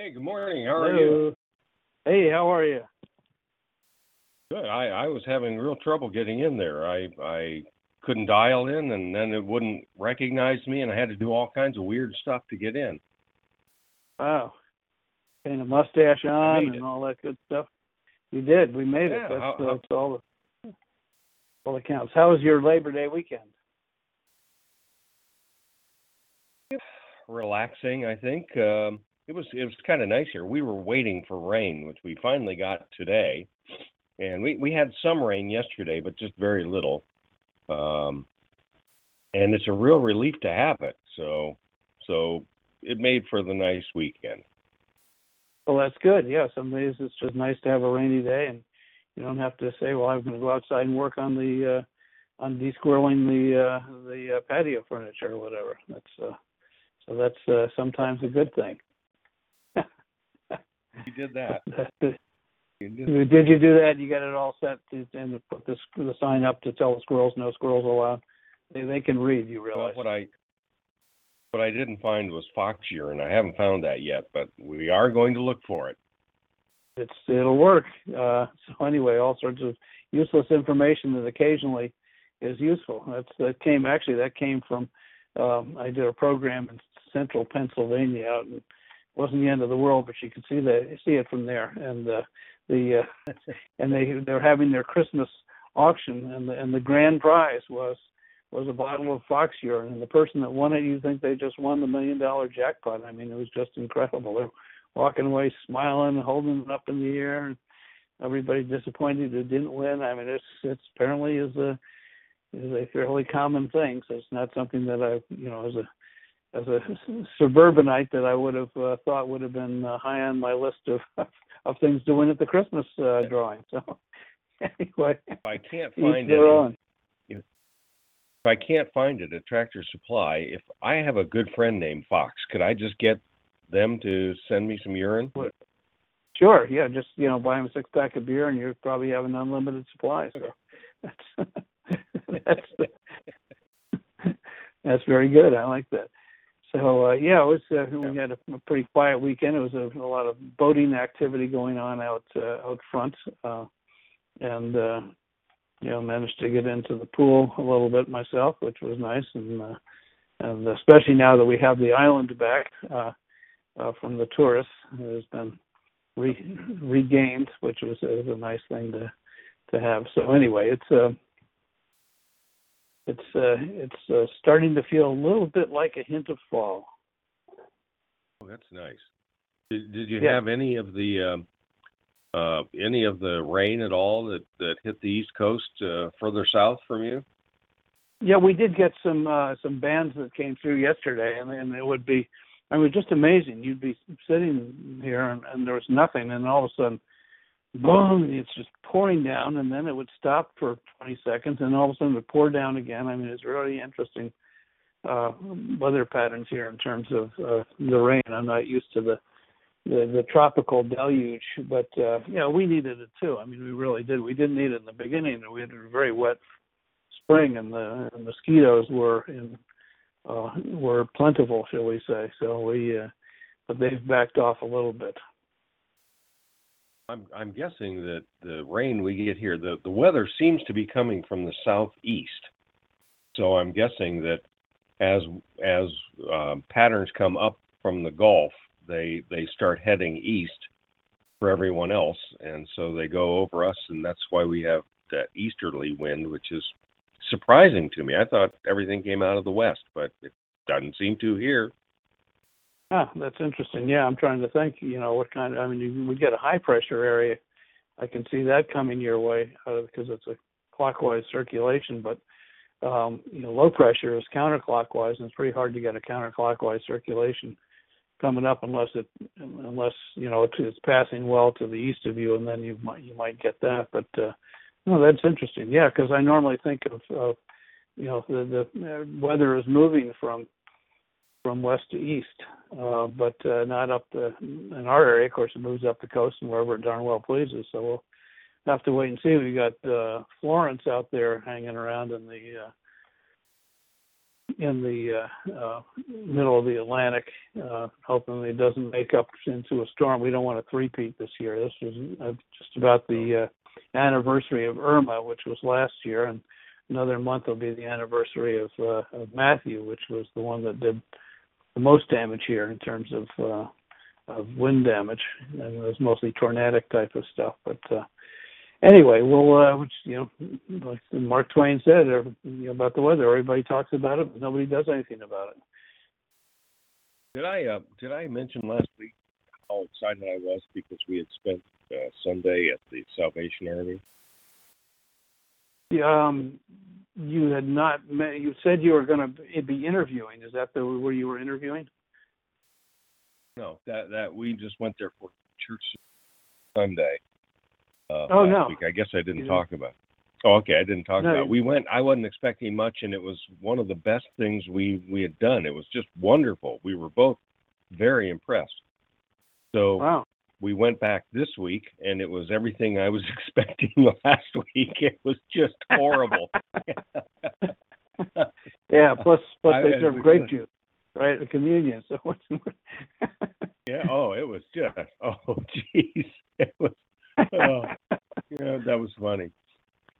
Hey, good morning. How are you? Hey, how are you? Good. I, I was having real trouble getting in there. I I couldn't dial in, and then it wouldn't recognize me, and I had to do all kinds of weird stuff to get in. Wow. Paint a mustache on made it. and all that good stuff. You did. We made Yeah, it. That's, how- uh, that's all. The, all that counts. How was your Labor Day weekend? Relaxing, I think. Um, it was it was kind of nice here. We were waiting for rain, which we finally got today, and we we had some rain yesterday, but just very little. Um, and it's a real relief to have it. So so it made for the nice weekend. Well, that's good. Yeah, some days it's just nice to have a rainy day, and you don't have to say, "Well, I'm going to go outside and work on the uh, on desquirreling the uh, the uh, patio furniture or whatever." That's uh, so that's uh, sometimes a good thing. You did that. Did You did you do that? You got it all set to, and put the the sign up to tell the squirrels no squirrels allowed. They they can read. You Well, realize? what I what I didn't find was fox urine. I haven't found that yet, but we are going to look for it. it's it'll work. Uh, so anyway, all sorts of useless information that occasionally is useful. That's that came actually that came from um, I did a program in central Pennsylvania out and it wasn't the end of the world, but you could see that see it from there. And uh, the uh, and they they're having their Christmas auction and the and the grand prize was was a bottle of fox urine and the person that won it you think they just won the million dollar jackpot. I mean it was just incredible. They're walking away smiling holding it up in the air and everybody disappointed who didn't win. I mean it's it's apparently is a is a fairly common thing. So it's not something that I you know as a as a suburbanite that I would have uh, thought would have been uh, high on my list of of things to win at the Christmas uh, drawing. So anyway, I can't find it, own. if I can't find it at Tractor Supply, if I have a good friend named Fox, could I just get them to send me some urine? Sure, yeah, just you know, buy them a six pack of beer, and you probably have an unlimited supply. So that's that's that's very good. I like that. So uh, yeah, it was. Uh, we had a, a pretty quiet weekend. It was a, a lot of boating activity going on out uh, out front, uh, and uh, you know managed to get into the pool a little bit myself, which was nice, and uh, and especially now that we have the island back uh, uh, from the tourists, it has been re- regained, which was, was a nice thing to to have. So anyway, it's uh, it's uh, it's uh, starting to feel a little bit like a hint of fall. Oh, that's nice. Did, did you Yeah. have any of the um, uh, any of the rain at all that that hit the East Coast uh, further south from you? Yeah, we did get some uh, some bands that came through yesterday, and, and it would be, I mean, just amazing. You'd be sitting here, and, and there was nothing, and all of a sudden, boom! It's just pouring down, and then it would stop for 20 seconds, and all of a sudden it would pour down again. I mean, it's really interesting uh, weather patterns here in terms of uh, the rain. I'm not used to the the, the tropical deluge, but uh, you know, we needed it too. I mean, we really did. We didn't need it in the beginning. We had a very wet spring, and the and mosquitoes were in uh, were plentiful, shall we say? So we, uh, but they've backed off a little bit. I'm I'm guessing that the rain we get here, the the weather seems to be coming from the southeast. So I'm guessing that as as um, patterns come up from the Gulf, they they start heading east for everyone else, and so they go over us, and that's why we have that easterly wind, which is surprising to me. I thought everything came out of the west, but it doesn't seem to here. Ah, that's interesting. Yeah, I'm trying to think. You know, what kind of? I mean, you would get a high pressure area. I can see that coming your way uh, because it's a clockwise circulation, but um, you know, low pressure is counterclockwise, and it's pretty hard to get a counterclockwise circulation coming up unless it unless you know it's, it's passing well to the east of you, and then you might you might get that. But uh, no, that's interesting. Yeah, because I normally think of, of you know the the weather is moving from from west to east, uh, but uh, not up the in our area. Of course, it moves up the coast and wherever it darn well pleases. So we'll have to wait and see. We got uh, Florence out there hanging around in the uh, in the uh, uh, middle of the Atlantic, uh, hoping it doesn't make up into a storm. We don't want a three-peat this year. This is uh, just about the uh, anniversary of Irma, which was last year, and another month will be the anniversary of, uh, of Matthew, which was the one that did the most damage here in terms of uh, of wind damage, and it was mostly tornadic type of stuff. But uh, anyway, well, uh, which you know, like Mark Twain said uh, you know, about the weather, everybody talks about it, but nobody does anything about it. Did I uh, did I mention last week how excited I was because we had spent uh, Sunday at the Salvation Army? Yeah, um, you had not met, you said you were going to be interviewing. Is that the where you were interviewing? No, that that we just went there for church Sunday. Uh, oh no! Week. I guess I didn't You talk about. It. Oh, okay. I didn't talk No, about. It. We went. I wasn't expecting much, and it was one of the best things we we had done. It was just wonderful. We were both very impressed. So Wow. We went back this week, and it was everything I was expecting last week. It was just horrible. Yeah. Plus, plus I- they serve grape juice, right? The communion. So what's yeah. Oh, it was just. Oh, jeez. It was. Oh, yeah, that was funny.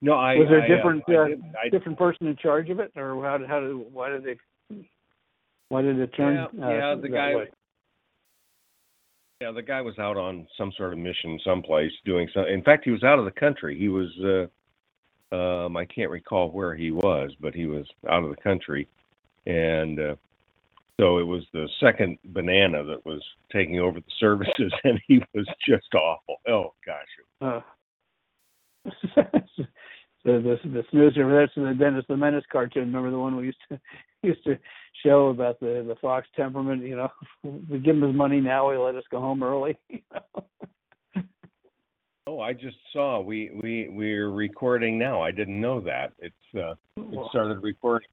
No, I was there I, a different uh, uh, did, I, different person in charge of it, or how did how did why did they why did it turn? Yeah, uh, yeah, the guy- way? Yeah, the guy was out on some sort of mission someplace doing some. In fact, he was out of the country. He was, uh, um, I can't recall where he was, but he was out of the country, and uh, so it was the second banana that was taking over the services, and he was just awful. Oh gosh, Uh, so the the snoozer that's the Dennis the Menace cartoon. Remember the one we used to used to show about the the fox temperament. You know, we give him his money now, he let us go home early. You know? oh, I just saw we we we're recording now. I didn't know that. It's uh, it started recording.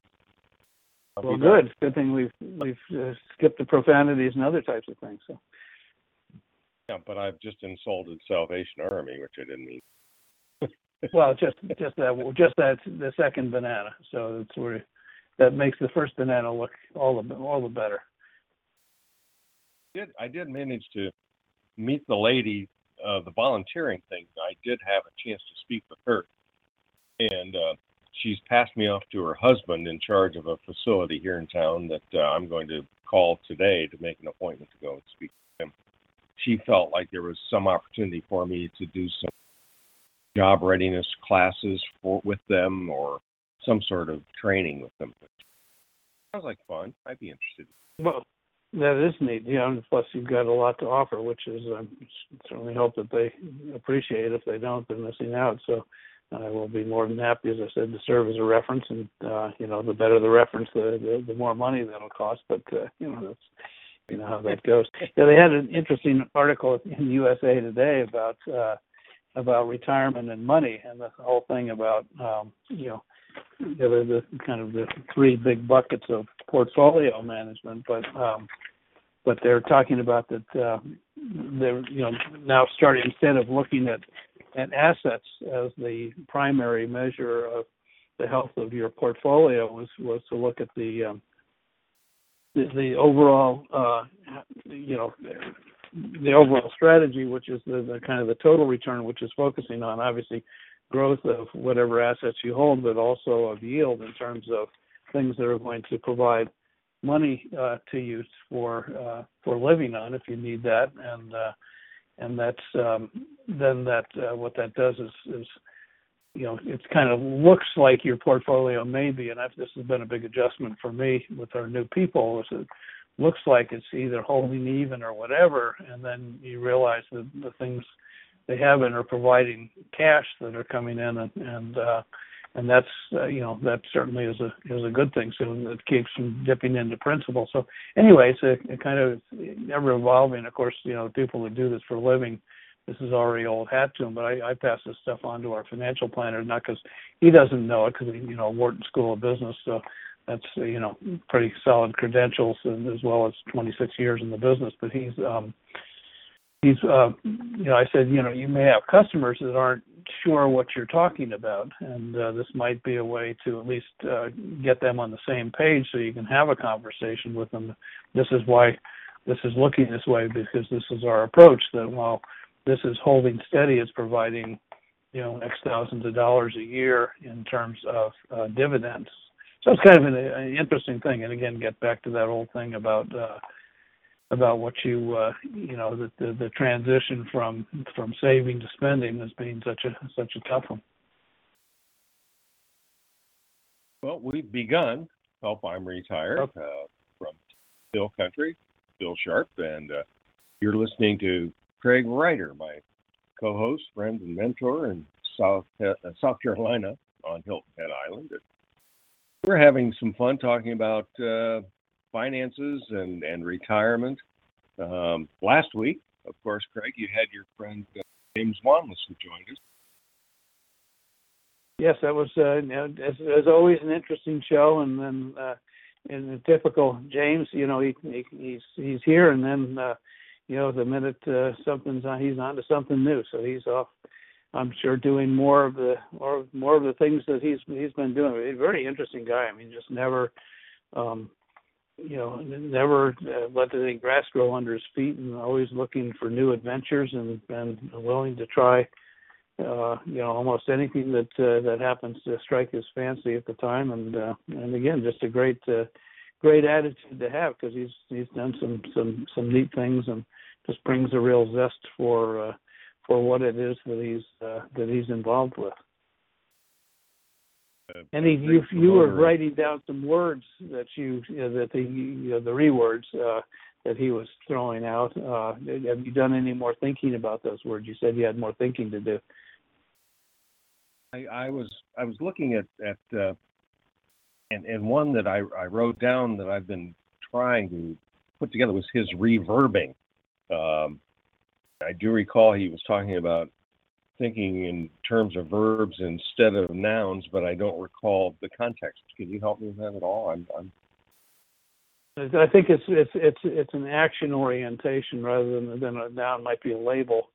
I'll well, be back. good. Good thing we've we've uh, skipped the profanities and other types of things. So Yeah, but I've just insulted Salvation Army, which I didn't mean. Well, just just that just that the second banana. So it's where that makes the first banana look all the all the better. did I did manage to meet the lady uh, the volunteering thing. I did have a chance to speak with her, and uh, she's passed me off to her husband in charge of a facility here in town that uh, I'm going to call today to make an appointment to go and speak with him. She felt like there was some opportunity for me to do some job readiness classes for with them or some sort of training with them. Sounds like fun. I'd be interested. Well, that is neat. Yeah, and plus you've got a lot to offer, which is um, certainly hope that they appreciate. If they don't, they're missing out. So I will be more than happy, as I said, to serve as a reference. And uh, you know, the better the reference, the the, the more money that'll cost. But uh, you know, that's you know how that goes. Yeah, they had an interesting article in USA Today about uh, about retirement and money, and the whole thing about um, you know the, the kind of the three big buckets of portfolio management, but um, but they're talking about that uh, they're you know now starting instead of looking at at assets as the primary measure of the health of your portfolio was was to look at the um, the, the overall uh, you know the overall strategy, which is the, the kind of the total return, which is focusing on obviously growth of whatever assets you hold, but also of yield in terms of things that are going to provide money uh, to you for uh, for living on if you need that, and uh, and that's um, then that uh, what that does is is you know it kind of looks like your portfolio maybe, and I've, this has been a big adjustment for me with our new people. Is it looks like it's either holding even or whatever, and then you realize that the things they have in are providing cash that are coming in and and uh, and that's uh, you know that certainly is a is a good thing. So it keeps from dipping into principle. So anyway, it's a, a kind of ever evolving. Of course, you know people who do this for a living, this is already old hat to him. But I, I pass this stuff on to our financial planner, not because he doesn't know it, because he, you know Wharton School of Business. So that's you know pretty solid credentials, and as well as 26 years in the business. But he's um, he's uh, you know I said you know you may have customers that aren't sure what you're talking about, and uh, this might be a way to at least uh, get them on the same page so you can have a conversation with them. This is why this is looking this way because this is our approach. That while this is holding steady, it's providing you know X thousands of dollars a year in terms of uh, dividends. So it's kind of an, an interesting thing, and again, get back to that old thing about. Uh, about what you uh, you know the, the, the transition from from saving to spending has been such a such a tough one. Well, we've begun. Help, I'm retired uh, from Hill Country, Bill Sharp, and uh, you're listening to Craig Ryder, my co-host, friend, and mentor in South uh, South Carolina on Hilton Head Island. We're having some fun talking about uh, finances and, and retirement. Um, last week, of course, Craig, you had your friend uh, James Wanless who joined us. Yes, that was uh, as, as always an interesting show, and then uh, in the typical James, you know, he, he he's he's here, and then uh, you know the minute uh, something's on, he's on to something new, so he's off. I'm sure doing more of the or more of the things that he's he's been doing. A very interesting guy. I mean, just never um, you know, never uh, let any grass grow under his feet, and always looking for new adventures, and and willing to try, uh, you know, almost anything that uh, that happens to strike his fancy at the time, and uh, and again, just a great uh, great attitude to have because he's he's done some some some neat things and just brings a real zest for uh, for what it is that he's uh, that he's involved with. Uh, and he, you, you were writing down some words that you, you know, that the you know, the rewords uh, that he was throwing out. Uh, have you done any more thinking about those words? You said you had more thinking to do. I, I was I was looking at at uh, and and one that I I wrote down that I've been trying to put together was his reverbing. Um, I do recall he was talking about thinking in terms of verbs instead of nouns, but I don't recall the context. Can you help me with that at all? I'm, I'm... I think it's it's it's it's an action orientation rather than than a noun might be a label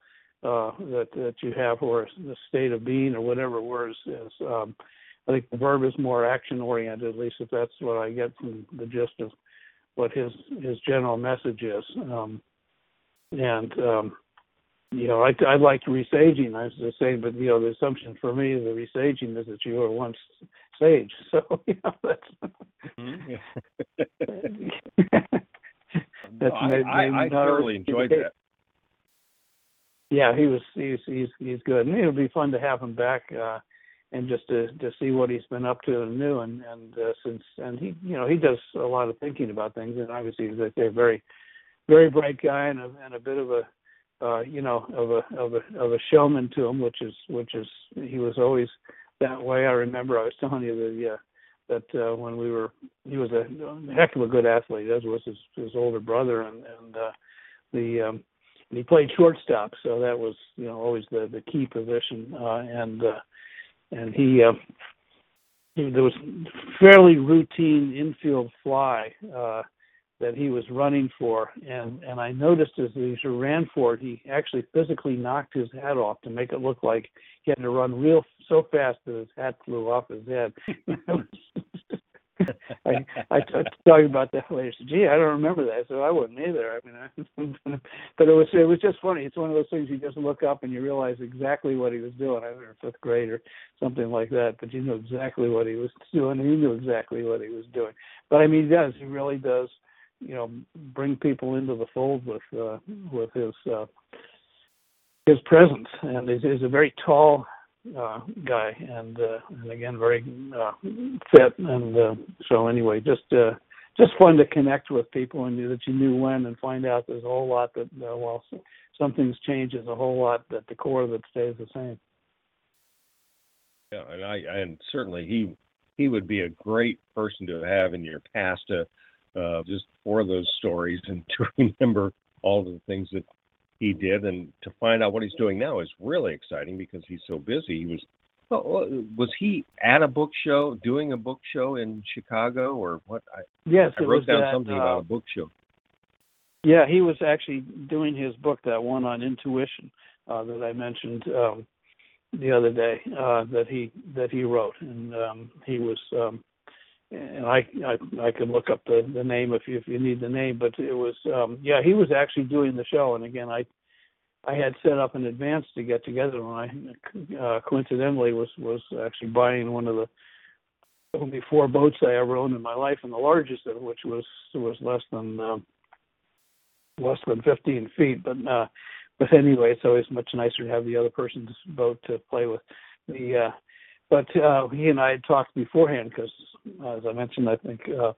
uh, that that you have or the state of being or whatever word is. Um, I think the verb is more action oriented. At least if that's what I get from the gist of what his his general message is. Um, and um, you know, I, I like resaging. I was just saying, but you know, the assumption for me, is the resaging is that you were once sage. So you know, that's mm-hmm. that's no, maybe, I, I, I thoroughly enjoyed that. Yeah, he was he's he's he's good, and it'll be fun to have him back. uh and just to to see what he's been up to and new and and uh, since and he you know he does a lot of thinking about things and obviously he's a very very bright guy and a and a bit of a uh, you know, of a of a of a showman to him, which is which is he was always that way. I remember I was telling you that yeah, that uh, when we were he was a heck of a good athlete, as was his his older brother, and and uh, the um, and he played shortstop, so that was you know always the the key position, uh, and uh, and he. Uh, he, there was fairly routine infield fly uh, that he was running for, and and I noticed as he ran for it, he actually physically knocked his hat off to make it look like he had to run real so fast that his hat flew off his head. I I talking about that later. So, gee, I don't remember that, so I wouldn't either. I mean, I, but it was it was just funny. It's one of those things you just look up and you realize exactly what he was doing. I was in fifth grade or something like that, but you know exactly what he was doing. He knew exactly what he was doing. But I mean, he does. He really does you know bring people into the fold with uh, with his uh, his presence, and he's, he's a very tall uh, guy, and uh, and again very uh, fit, and uh, so anyway, just uh, just fun to connect with people and that you knew when, and find out there's a whole lot that uh, while some things change, there's a whole lot at the core that stays the same. Yeah, and I and certainly he he would be a great person to have in your past to uh, just for those stories and to remember all of the things that he did and to find out what he's doing now is really exciting because he's so busy. He was well, was he at a book show doing a book show in Chicago or what? I, yes, I wrote down something uh, about a book show. Yeah, he was actually doing his book, that one on intuition uh, that I mentioned um, the other day uh, that he that he wrote, and um, he was. Um, and I, I I could look up the the name if you if you need the name, but it was um yeah he was actually doing the show, and again I I had set up in advance to get together, and I uh, coincidentally was was actually buying one of the only four boats I ever owned in my life, and the largest of which was was less than um, less than 15 feet. But uh, but anyway, it's always much nicer to have the other person's boat to play with. The uh, but uh, he and I had talked beforehand because, uh, as I mentioned, I think uh,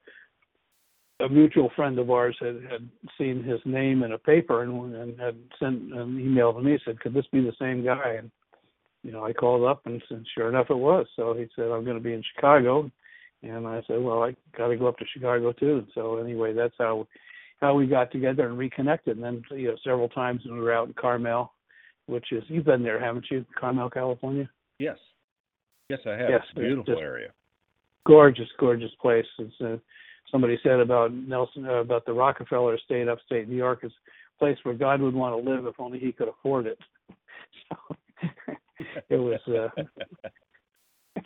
a mutual friend of ours had, had seen his name in a paper and, and had sent an email to me said, "Could this be the same guy?" And you know, I called up and said, sure enough, it was. So he said, "I'm going to be in Chicago," and I said, "Well, I got to go up to Chicago too." And so anyway, that's how how we got together and reconnected. And then you know, several times when we were out in Carmel, which is you've been there, haven't you? Carmel, California. Yes, yes, I have. Yes, it's a beautiful area. gorgeous, gorgeous place. It's uh, somebody said about Nelson uh, about the Rockefeller Estate, upstate New York, is a place where God would want to live if only he could afford it. So it was uh,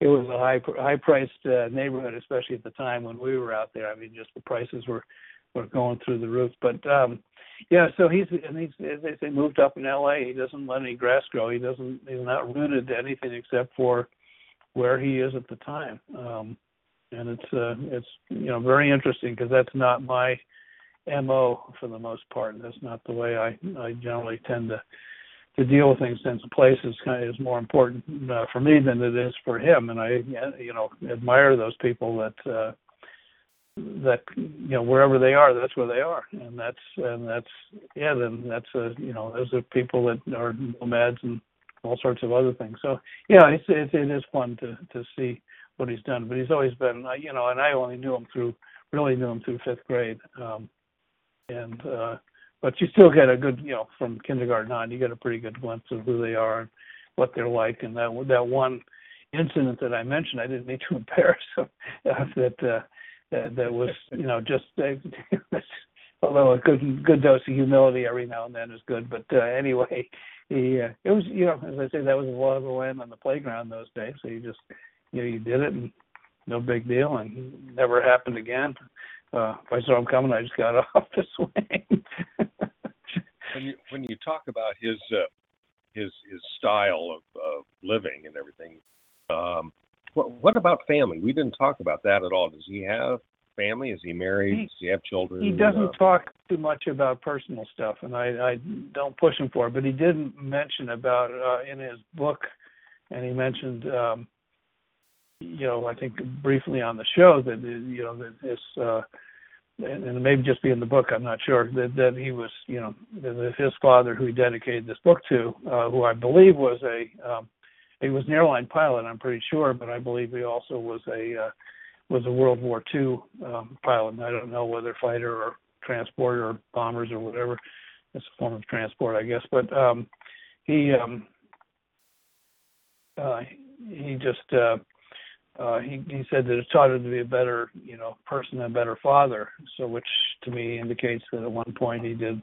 it was a high high priced uh, neighborhood, especially at the time when we were out there. I mean, just the prices were were going through the roof. But um yeah, so he's and he's they say moved up in L.A. He doesn't let any grass grow. He doesn't he's not rooted to anything except for where he is at the time. Um and it's uh it's you know very interesting because that's not my mo for the most part that's not the way i i generally tend to to deal with things since place is kind of is more important uh, for me than it is for him and i you know admire those people that uh that you know wherever they are that's where they are and that's and that's yeah then that's a you know those are people that are nomads and all sorts of other things so yeah it's it, it is fun to to see what he's done. But he's always been, uh, you know, and I only knew him through, really knew him through fifth grade. Um, and uh, but you still get a good, you know, from kindergarten on, you get a pretty good glimpse of who they are and what they're like. And that that one incident that I mentioned, I didn't need to embarrass him. That uh, that that was, you know, just. Uh, Although a good good dose of humility every now and then is good, but uh, anyway, he uh, it was you know as I say that was a lot of the land on the playground those days. So you just you know, you did it and no big deal and never happened again. Uh, if I saw him coming, I just got off the swing. when you when you talk about his uh, his his style of, of living and everything, um, what what about family? We didn't talk about that at all. Does he have family? Is he married? He- Does he have children? he doesn't Uh, talk too much about personal stuff, and I, I don't push him for it. But he did mention about uh, in his book, and he mentioned, um, you know, I think briefly on the show that uh, you know that his, uh, and, and maybe just be in the book. I'm not sure that that he was, you know, that his father, who he dedicated this book to, uh, who I believe was a um, he was an airline pilot. I'm pretty sure, but I believe he also was a uh, was a World War II um, pilot. And I don't know whether fighter or transport or bombers or whatever. It's a form of transport, I guess. But um, he um, uh, he just uh, uh, he he said that it taught him to be a better you know person and a better father. So which to me indicates that at one point he did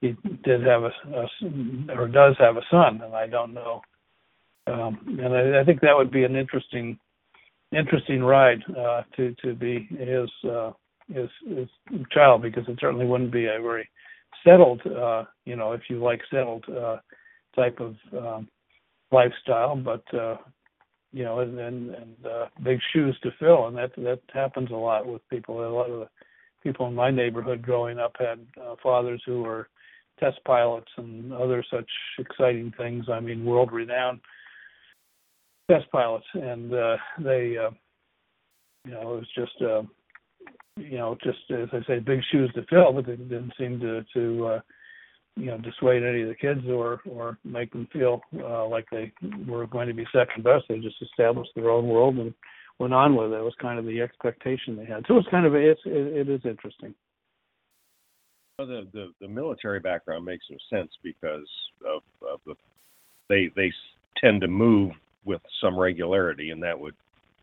he did have a, a or does have a son, and I don't know. Um, and I, I think that would be an interesting interesting ride uh, to to be his uh, his his child because it certainly wouldn't be a very settled uh, you know if you like settled uh, type of um, lifestyle, but uh, you know and and, and uh, big shoes to fill, and that that happens a lot with people. A lot of the people in my neighborhood growing up had uh, fathers who were test pilots and other such exciting things. I mean, world renowned test pilots, and uh, they, uh, you know, it was just, uh, you know, just as I say, big shoes to fill, but they didn't seem to to uh, you know dissuade any of the kids or or make them feel uh, like they were going to be second best. They just established their own world and went on with it. Was kind of the expectation they had. So it's kind of it's it, it is interesting. Well, the, the the military background makes some sense because of, of the they they tend to move with some regularity, and that would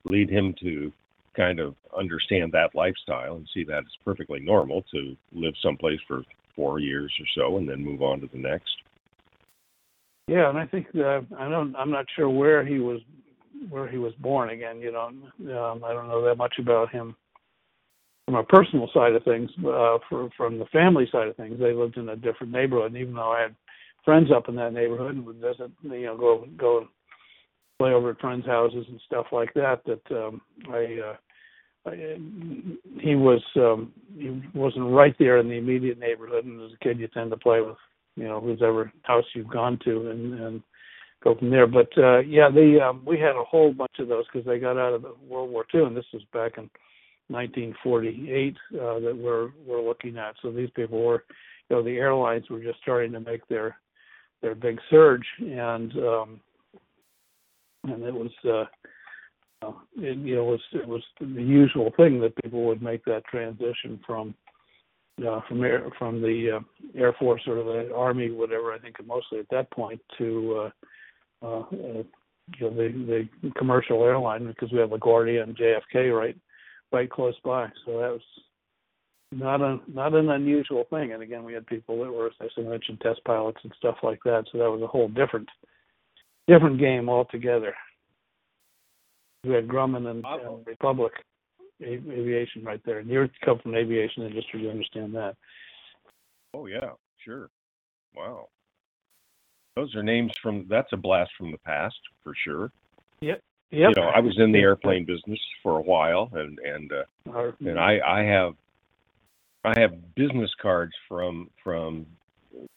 lead him to kind of understand that lifestyle and see that it's perfectly normal to live someplace for four years or so and then move on to the next. Yeah, and I think uh, I don't. I'm not sure where he was where he was born. Again, you know, um, I don't know that much about him from a personal side of things. Uh, for, from the family side of things, they lived in a different neighborhood. And even though I had friends up in that neighborhood and would visit, you know, go go play over at friends' houses and stuff like that, that um, I. Uh, he was um he wasn't right there in the immediate neighborhood and as a kid you tend to play with you know whose ever house you've gone to and and go from there but uh yeah they um we had a whole bunch of those because they got out of the world war ii and this was back in 1948 uh that we're we're looking at so these people were you know the airlines were just starting to make their their big surge and um and it was uh it, you know, was it was the usual thing that people would make that transition from uh, from air from the uh, Air Force or the Army, whatever. I think mostly at that point to uh, uh, uh, you know the the commercial airline because we have LaGuardia and JFK right right close by. So that was not a not an unusual thing. And again, we had people that were, as I mentioned, test pilots and stuff like that. So that was a whole different different game altogether. We had Grumman and, and Republic Aviation right there. And you come from the aviation industry, you understand that. Oh yeah, sure. Wow. Those are names from that's a blast from the past for sure. Yep. Yep. You know, I was in the airplane business for a while and and uh, and I I have I have business cards from from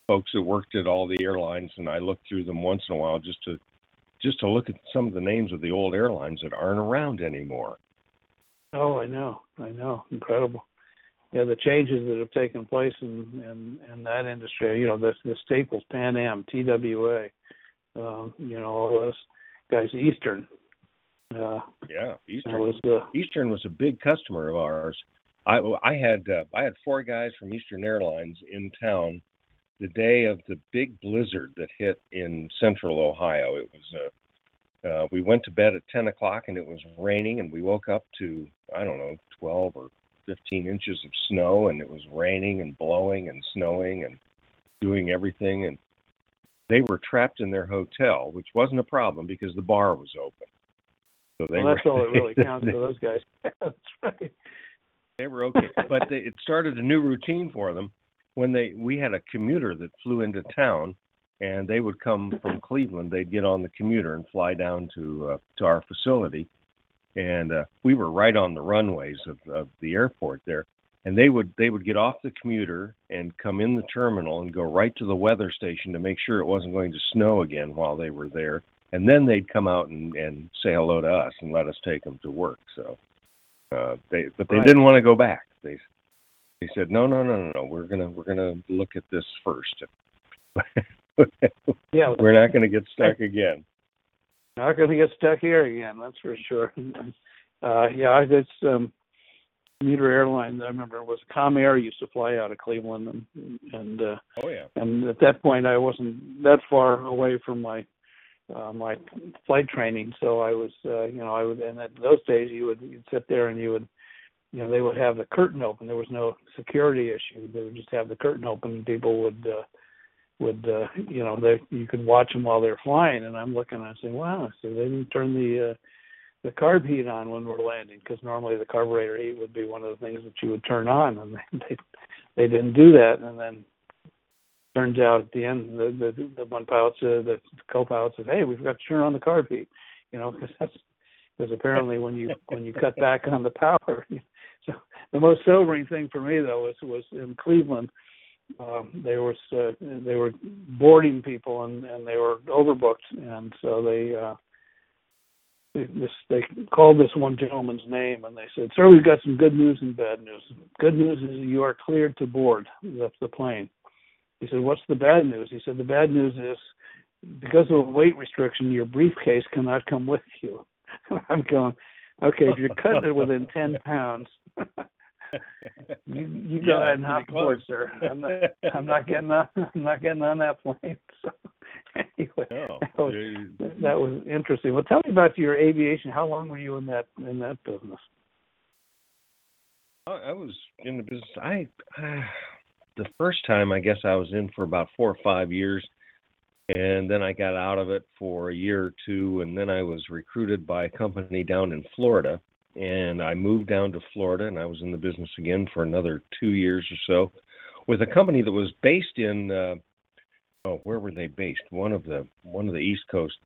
folks that worked at all the airlines and I look through them once in a while just to just to look at some of the names of the old airlines that aren't around anymore. Oh, I know, I know, incredible. Yeah, the changes that have taken place in in, in that industry. You know, the the staples, Pan Am, TWA, um, you know, all those guys, Eastern. Uh, yeah, Eastern was the Eastern was a big customer of ours. I I had uh, I had four guys from Eastern Airlines in town the day of the big blizzard that hit in central Ohio. It was a uh, we went to bed at 10 o'clock and it was raining, and we woke up to I don't know 12 or 15 inches of snow, and it was raining and blowing and snowing and doing everything, and they were trapped in their hotel, which wasn't a problem because the bar was open. So they well, that's were, all that really counts for those guys. that's right. They were okay, but they, it started a new routine for them when they we had a commuter that flew into town and they would come from Cleveland they'd get on the commuter and fly down to uh, to our facility. And uh, we were right on the runways of, of the airport there. And they would they would get off the commuter and come in the terminal and go right to the weather station to make sure it wasn't going to snow again while they were there. And then they'd come out and, and say hello to us and let us take them to work. So uh, they but they right. didn't want to go back. They he said, "No, no, no, no, no. We're gonna we're gonna look at this first. yeah, we're not gonna get stuck again. Not gonna get stuck here again. That's for sure. Uh, yeah, it's um, commuter airline. I remember it was Comair used to fly out of Cleveland, and and uh, oh yeah. And at that point, I wasn't that far away from my uh, my flight training, so I was, uh, you know, I would. And at those days, you would you'd sit there and you would you know they would have the curtain open. There was no security issue. They would just have the curtain open and people would uh would uh you know they you could watch them while they're flying. And i'm looking and i'm saying wow. So they didn't turn the uh the carb heat on when we're landing because normally the carburetor heat would be one of the things that you would turn on. And they they, they didn't do that. And then turns out at the end the the, the one pilot said the co-pilot said hey we forgot to turn on the carb heat you know because that's because apparently when you when you cut back on the power the most sobering thing for me though was was in Cleveland. Um, they were uh, they were boarding people and and they were overbooked, and so they. Uh, this, they called this one gentleman's name and they said, "Sir, we've got some good news and bad news. Good news is you are cleared to board the, the plane. He said, "What's the bad news?" He said, "The bad news is because of a weight restriction, your briefcase cannot come with you." I'm going, okay, if you're cutting it within ten pounds, you you go Yeah, ahead and hop aboard, sir. I'm not I'm not getting on I'm not getting on that plane. So anyway, No. that was, Uh, that was interesting. Well, tell me about your aviation. How long were you in that in that business? I I was in the business. I the first time I guess I was in for about four or five years, and then I got out of it for a year or two, and then I was recruited by a company down in Florida, and I moved down to Florida, and I was in the business again for another two years or so, with a company that was based in. Uh, oh, where were they based? One of the one of the East Coast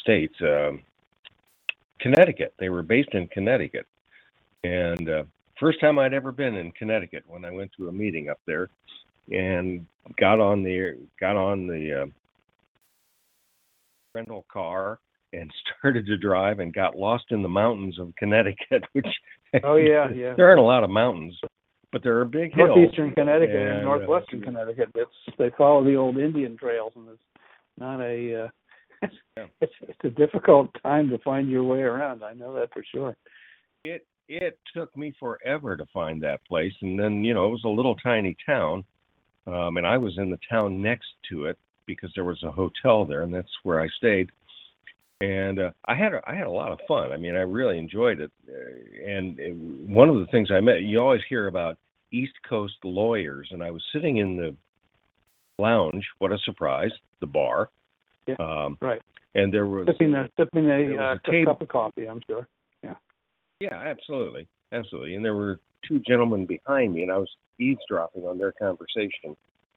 states, um, Connecticut. They were based in Connecticut, and uh, first time I'd ever been in Connecticut when I went to a meeting up there, and got on the got on the uh, rental car and started to drive and got lost in the mountains of Connecticut, which Oh yeah, yeah. there aren't a lot of mountains, but there are big hills. Northeastern Connecticut and, and, uh, northwestern Connecticut. It's they follow the old Indian trails, and it's not a. Uh, Yeah. it's it's a difficult time to find your way around. I know that for sure. it it took me forever to find that place and then you know it was a little tiny town um and i was in the town next to it because there was a hotel there and that's where i stayed and uh, i had a, i had a lot of fun i mean i really enjoyed it uh, and it, one of the things i met you always hear about east coast lawyers and i was sitting in the lounge what a surprise the bar Yeah, um right. and there was Sipping a sipping a, uh, a table- cup of coffee. I'm sure. Yeah. Yeah, absolutely. Absolutely. And there were two gentlemen behind me, and I was eavesdropping on their conversation.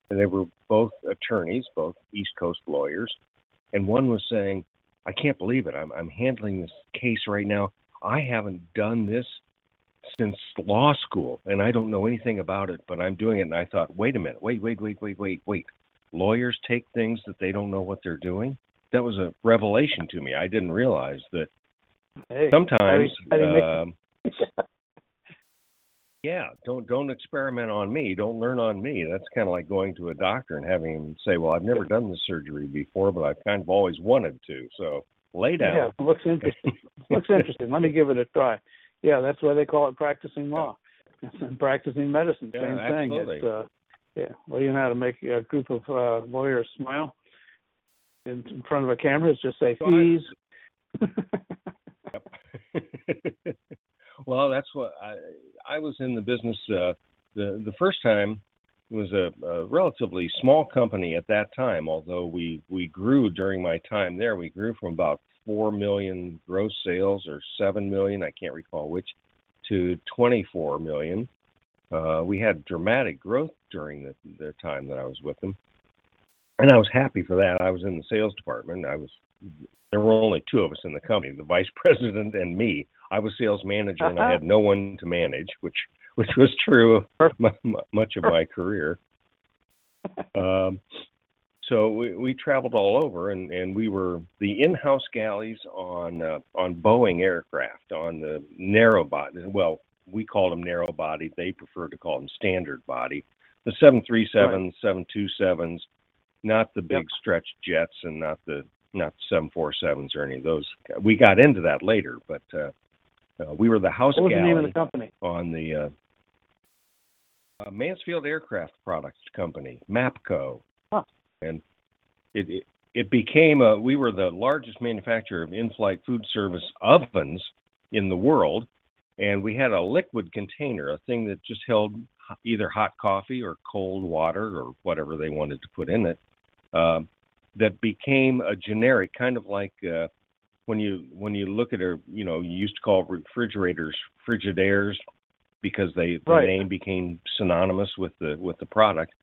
And they were both attorneys, both East Coast lawyers. And one was saying, I can't believe it. I'm, I'm handling this case right now. I haven't done this since law school, and I don't know anything about it, but I'm doing it. And I thought, wait a minute, wait, wait, wait, wait, wait, wait. Lawyers take things that they don't know what they're doing? That was a revelation to me. I didn't realize that Hey, sometimes do you make- um, yeah don't don't experiment on me don't learn on me that's kind of like going to a doctor and having him say well i've never done this surgery before but i've kind of always wanted to so lay down yeah, looks interesting. looks interesting. Let me give it a try. Yeah, that's why they call it practicing law and practicing medicine. Yeah, Same thing. absolutely. It's, uh, yeah. Well, you know how to make a group of uh, lawyers smile in, in front of a camera is just say fees. well that's what i i was in the business uh the the first time it was a, a relatively small company at that time although we we grew during my time there. We grew from about 4 million gross sales or 7 million i can't recall which to 24 million. Uh we had dramatic growth during the the time that i was with them. And i was happy for that. I was in the sales department. I was there were only two of us in the company, the vice president and me. I was sales manager and I had no one to manage, which which was true of mu- much of my career. Um, so we, we traveled all over, and, and we were the in-house galleys on uh, on Boeing aircraft on the narrow body. Well, we called them narrow body. They prefer to call them standard body. The 737s, 727s, not the big Yep. stretch jets, and not the not the 747s or any of those. We got into that later, but uh, uh, we were the house What was the name of the company? on the uh, uh, Mansfield Aircraft Products Company, MAPCO, Huh. and it, it it became a. We were the largest manufacturer of in-flight food service ovens in the world, and we had a liquid container, a thing that just held either hot coffee or cold water or whatever they wanted to put in it. Um, that became a generic, kind of like uh, when you when you look at a you know you used to call refrigerators frigidaires because they the Right. name became synonymous with the with the product.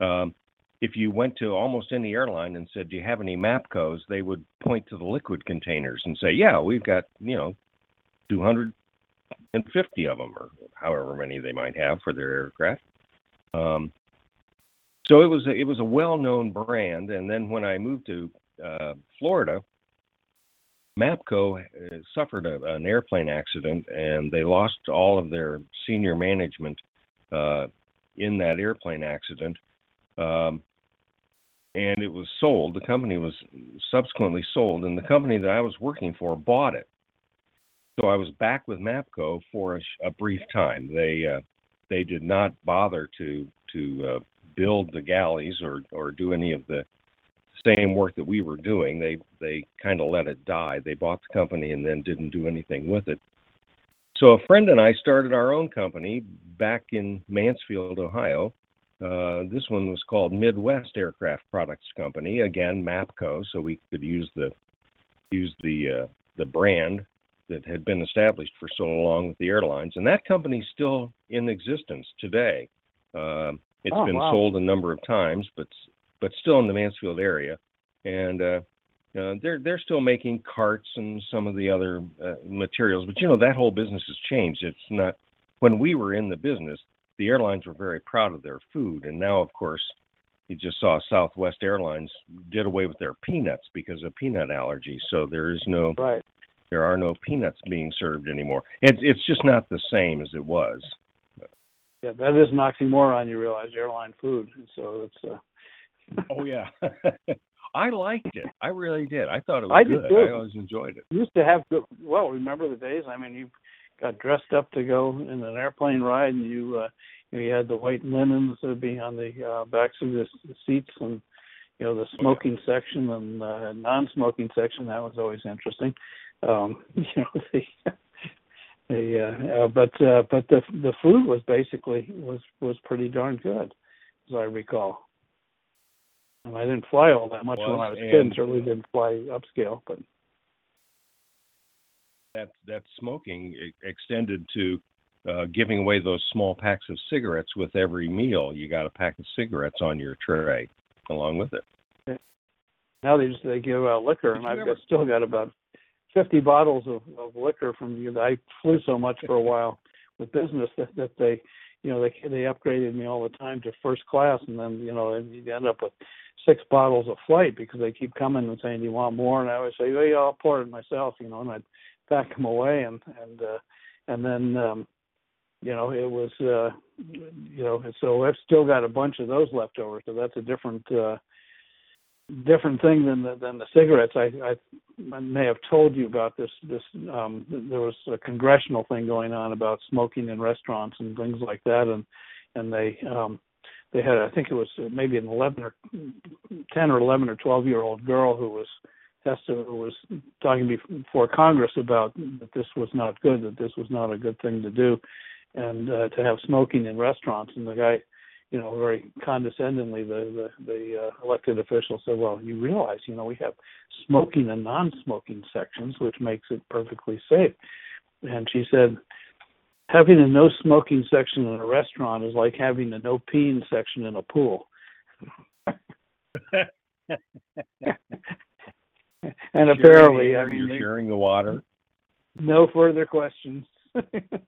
Um, if you went to almost any airline and said, "Do you have any MAPCOs?" they would point to the liquid containers and say, "Yeah, we've got you know 250 of them, or however many they might have for their aircraft." Um, so it was a, it was a well-known brand, and then when I moved to uh, Florida, MAPCO uh, suffered a, an airplane accident, and they lost all of their senior management uh, in that airplane accident. Um, and it was sold. The company was subsequently sold, and the company that I was working for bought it. So I was back with Mapco for a, a brief time. They uh, they did not bother to to uh, build the galleys or or do any of the same work that we were doing. They they kind of let it die. They bought the company and then didn't do anything with it. So a friend and I started our own company back in Mansfield, Ohio. Uh, this one was called Midwest Aircraft Products Company. Again, Mapco, so we could use the use the uh, the brand that had been established for so long with the airlines, and that company's still in existence today. Um it's Oh, been wow. sold a number of times, but but still in the Mansfield area, and uh, uh, they're they're still making carts and some of the other uh, materials. But you know that whole business has changed. It's not when we were in the business, the airlines were very proud of their food, and now of course you just saw Southwest Airlines did away with their peanuts because of peanut allergy. So there is no Right. there are no peanuts being served anymore. It's it's just not the same as it was. Yeah, that is an oxymoron. You realize airline food. So it's. Uh, Oh yeah. I liked it. I really did. I thought it was I good. too. I always enjoyed it. used to have good. Well, remember the days? I mean, you got dressed up to go in an airplane ride, and you uh, you had the white linens that would be on the uh, backs of the seats, and you know the smoking section and uh, non-smoking section. That was always interesting. Um, you know the. The, uh, uh, but uh, but the the food was basically was was pretty darn good, as I recall. And I didn't fly all that much when I was a kid. and and- Certainly didn't fly upscale, but That that smoking extended to uh, giving away those small packs of cigarettes with every meal. You got a pack of cigarettes on your tray along with it. now they just they give out liquor, and Did you I've ever- got, still got about fifty bottles of, of liquor from you. I flew so much for a while with business that, that they, you know, they they upgraded me all the time to first class, and then you know, you end up with six bottles of flight because they keep coming and saying, "Do you want more?" And I always say, "Oh yeah, I'll pour it myself," you know, and I'd pack them away, and and uh, and then. um you know, it was, uh, you know, so I've still got a bunch of those left over. So that's a different, uh, different thing than the, than the cigarettes. I, I I may have told you about this. This um, there was a congressional thing going on about smoking in restaurants and things like that, and and they um, they had I think it was maybe an eleven or ten or eleven or twelve year old girl who was Testa who was talking before Congress about that this was not good, that this was not a good thing to do, and uh, to have smoking in restaurants. And the guy you know, very condescendingly, the the, the uh, elected official said, "Well, you realize, you know, we have smoking and non-smoking sections, which makes it perfectly safe." And she said, "Having a no smoking section in a restaurant is like having a no peeing section in a pool." and apparently, I Sharing the air, mean, you're sharing the water. no further questions.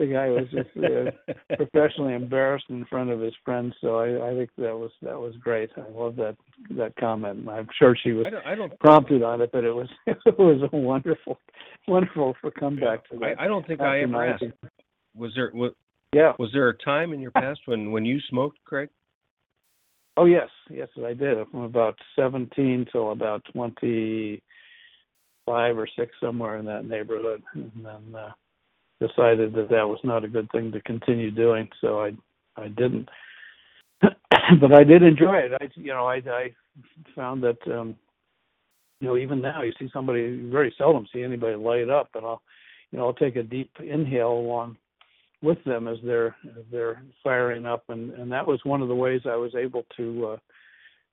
the guy was just uh, professionally embarrassed in front of his friends. So I, I think that was that was great. I love that that comment. I'm sure she was I don't. I don't. prompted on it, but it was it was a wonderful, wonderful for comeback to that. I, I don't think I ever asked. Was there was, Yeah. was there a time in your past when when you smoked, Craig? Oh yes, yes, I did. From about 17 till about 25 or six, somewhere in that neighborhood, and then uh, decided that that was not a good thing to continue doing. So I I didn't. but I did enjoy it. I you know I I found that um you know even now you see somebody you very seldom see anybody light up, and I'll you know I'll take a deep inhale along with them as they're as they're firing up and and that was one of the ways I was able to uh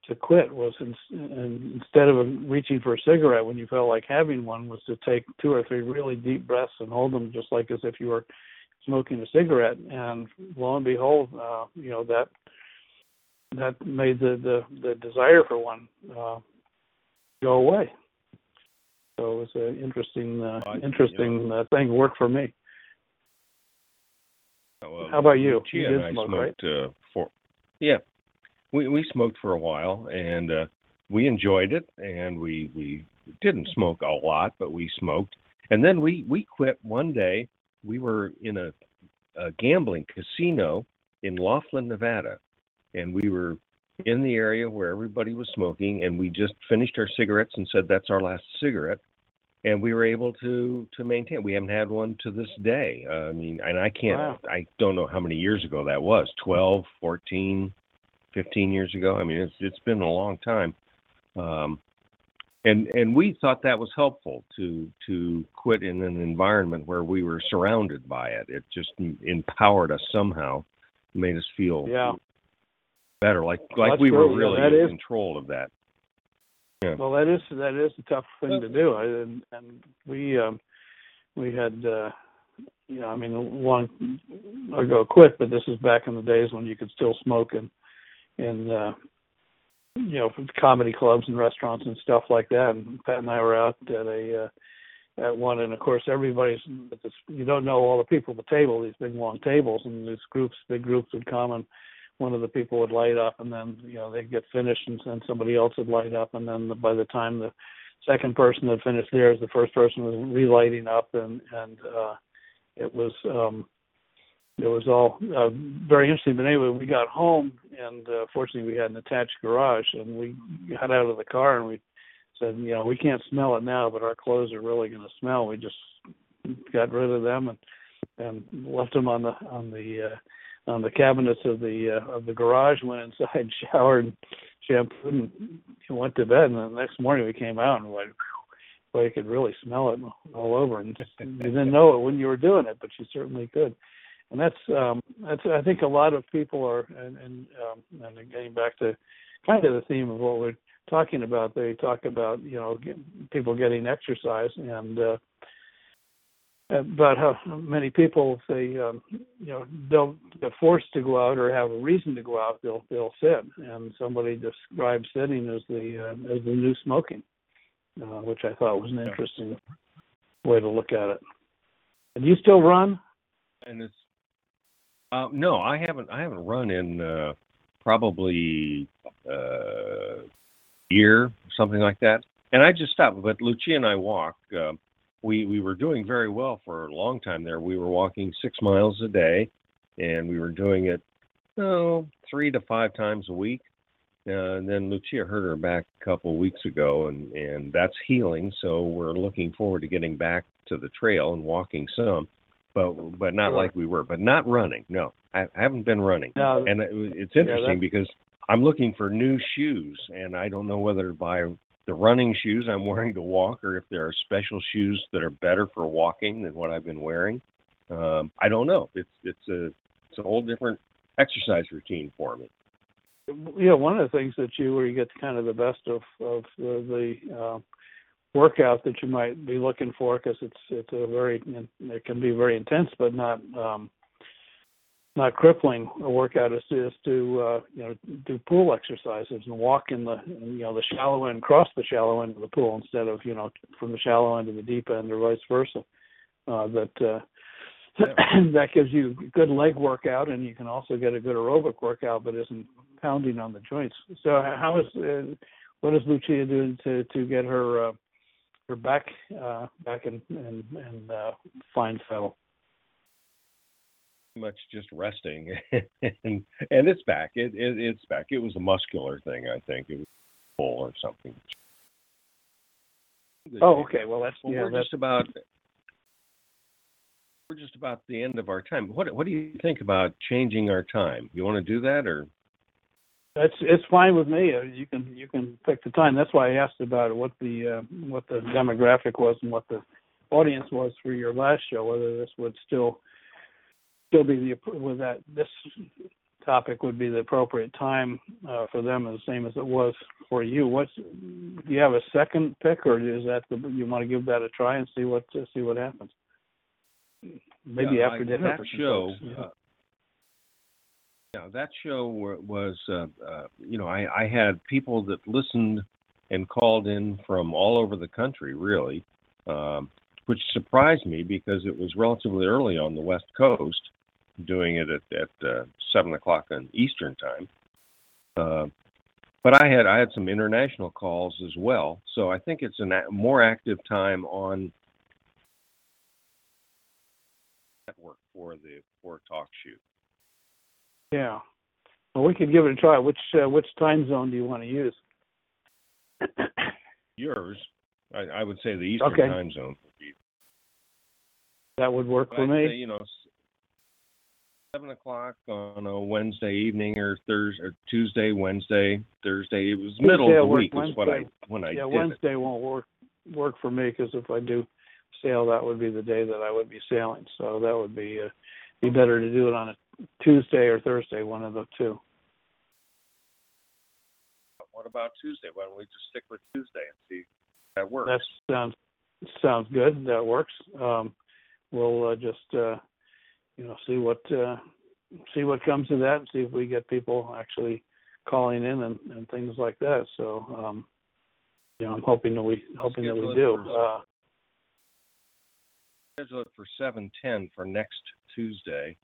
to quit was in, and instead of reaching for a cigarette when you felt like having one was to take two or three really deep breaths and hold them just like as if you were smoking a cigarette. And lo and behold uh you know that that made the the, the desire for one uh go away. So it was an interesting uh, interesting uh, thing. Worked for me. Well, How about you? Lucia You did smoke, right? smoked uh, for yeah, we we smoked for a while and uh, we enjoyed it and we we didn't smoke a lot but we smoked and then we we quit one day. We were in a, a gambling casino in Laughlin, Nevada, and we were in the area where everybody was smoking, and we just finished our cigarettes and said that's our last cigarette, and we were able to to maintain. We haven't had one to this day. Uh, I mean, and I can't. Wow. I don't know how many years ago that was. 12, 14, 15 years ago. I mean, it's it's been a long time. Um, and and we thought that was helpful to to quit in an environment where we were surrounded by it. It just empowered us somehow, made us feel Yeah. better, like like we were. Yeah, really that in is- control of that. Yeah. Well, that is that is a tough thing to do, I, and and we um, we had uh, you know I mean long ago quit, but this is back in the days when you could still smoke in in uh, you know comedy clubs and restaurants and stuff like that. And Pat and I were out at a uh, at one, and of course everybody's you don't know all the people at the table, these big long tables, and these groups, big groups would come and one of the people would light up and then you know they'd get finished and then somebody else would light up and then by the time the second person had finished theirs the first person was relighting up and and uh it was um it was all uh, very interesting but anyway we got home and uh, fortunately we had an attached garage and we got out of the car and we said you know we can't smell it now but our clothes are really going to smell we just got rid of them and and left them on the on the uh on the cabinets of the uh, of the garage, went inside, showered, shampooed, and went to bed. And the next morning we came out and like, well, you could really smell it all over, and you didn't know it when you were doing it, but you certainly could. And that's um, that's I think a lot of people are, and and, um, and getting back to kind of the theme of what we're talking about, they talk about you know get, people getting exercise and. uh about how many people they um, you know don't get forced to go out or have a reason to go out they'll they'll sit. And somebody described sitting as the uh, as the new smoking uh, which I thought was an interesting way to look at it. And you still run? And it's uh, no, I haven't. I haven't run in uh, probably uh, year, something like that. And I just stopped. But Lucia and I walk. Uh, we we were doing very well for a long time there. We were walking six miles a day, and we were doing it oh, three to five times a week. Uh, and then Lucia hurt her back a couple of weeks ago, and and that's healing. So we're looking forward to getting back to the trail and walking some, but but not Sure. like we were. But not running. No, I, haven't been running. no And it, it's interesting that- because I'm looking for new shoes, and I don't know whether to buy the running shoes I'm wearing to walk, or if there are special shoes that are better for walking than what I've been wearing. Um, I don't know. It's it's a it's a whole different exercise routine for me. Yeah, one of the things that you where you get kind of the best of of the, the uh, workout that you might be looking for because it's it's a very it can be very intense but not um not crippling a workout is to, is to uh, you know do pool exercises and walk in the you know the shallow end cross the shallow end of the pool instead of you know from the shallow end to the deep end or vice versa. Uh, that uh, that gives you good leg workout and you can also get a good aerobic workout but isn't pounding on the joints. So how is uh, what is Lucia doing to to get her uh, her back uh, back in in, in uh, fine fettle Much just resting, and and it's back. It, it it's back. It was a muscular thing, I think. It was pull or something. oh okay well that's Well, yeah we're that's just about we're just about the end of our time. What what do you think about changing our time? You want to do that, or That's it's fine with me. Uh, You can you can pick the time. That's why I asked about what the uh, what the demographic was and what the audience was for your last show. Whether this would still still be the with that this topic would be the appropriate time uh, for them, the same as it was for you. What's do you have a second pick, or is that the, you want to give that a try and see what uh, see what happens? Maybe Yeah, after I- dinner. that show. yeah. Yeah, that show was, uh, uh, you know, I, I had people that listened and called in from all over the country, really, um, which surprised me because it was relatively early on the West Coast, doing it at, at uh, seven o'clock on Eastern time. Uh, but I had I had some international calls as well, so I think it's a a more active time on network for the for talk shoot. Yeah. Well, we could give it a try. Which uh, which time zone do you want to use? Yours, I, I would say the Eastern Okay. time zone would be. That would work for I'd me. say, you know, seven o'clock on a Wednesday evening or Thursday or Tuesday, Wednesday, Thursday. It was middle Tuesday of the week was what I when I yeah, did it. Wednesday won't work work for me because if I do sail, that would be the day that I would be sailing. So that would be uh, be better to do it on a Tuesday or Thursday, one of the two. What about Tuesday? Why don't we just stick with Tuesday and see if that works? That sounds sounds good. That works. Um, we'll uh, just uh, you know see what uh, see what comes of that, and see if we get people actually calling in and, and things like that. So um, you know, I'm hoping that we hoping that we do. for- Uh, Schedule it for seven ten for next Tuesday.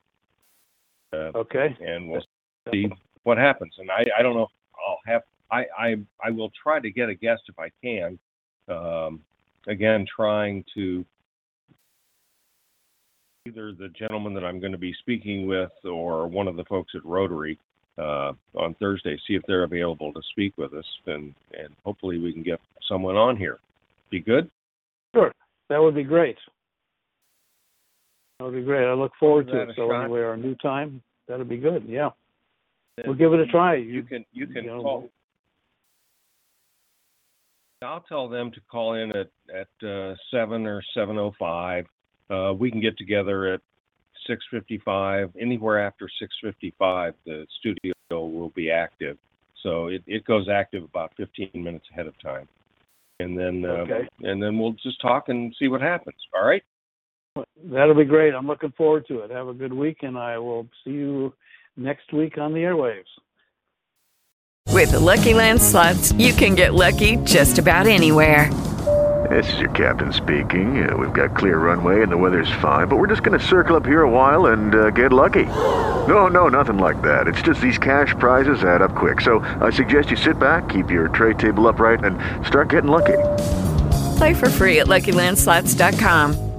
Uh, okay. and we'll see what happens. And I, I don't know if I'll have, I, I, I will try to get a guest if I can. Um, again, trying to either the gentleman that I'm going to be speaking with or one of the folks at Rotary uh, on Thursday, see if they're available to speak with us, and and hopefully we can get someone on here. Be good. Sure. That would be great. That would be great. I look forward to it. So shot. anyway, our new time, that'd be good. Yeah, we'll give it a try. You can you can you know, call. I'll tell them to call in at at uh, seven or seven o five. Uh, we can get together at six fifty five. Anywhere after six fifty five, the studio will be active. So it, it goes active about fifteen minutes ahead of time, and then uh, Okay. and then we'll just talk and see what happens. All right. That'll be great. I'm looking forward to it. Have a good week, and I will see you next week on the airwaves. With the LuckyLand slots, you can get lucky just about anywhere. This is your captain speaking. Uh, we've got clear runway and the weather's fine, but we're just going to circle up here a while and uh, get lucky. No, no, nothing like that. It's just these cash prizes add up quick. So I suggest you sit back, keep your tray table upright, and start getting lucky. Play for free at LuckyLandSlots.com.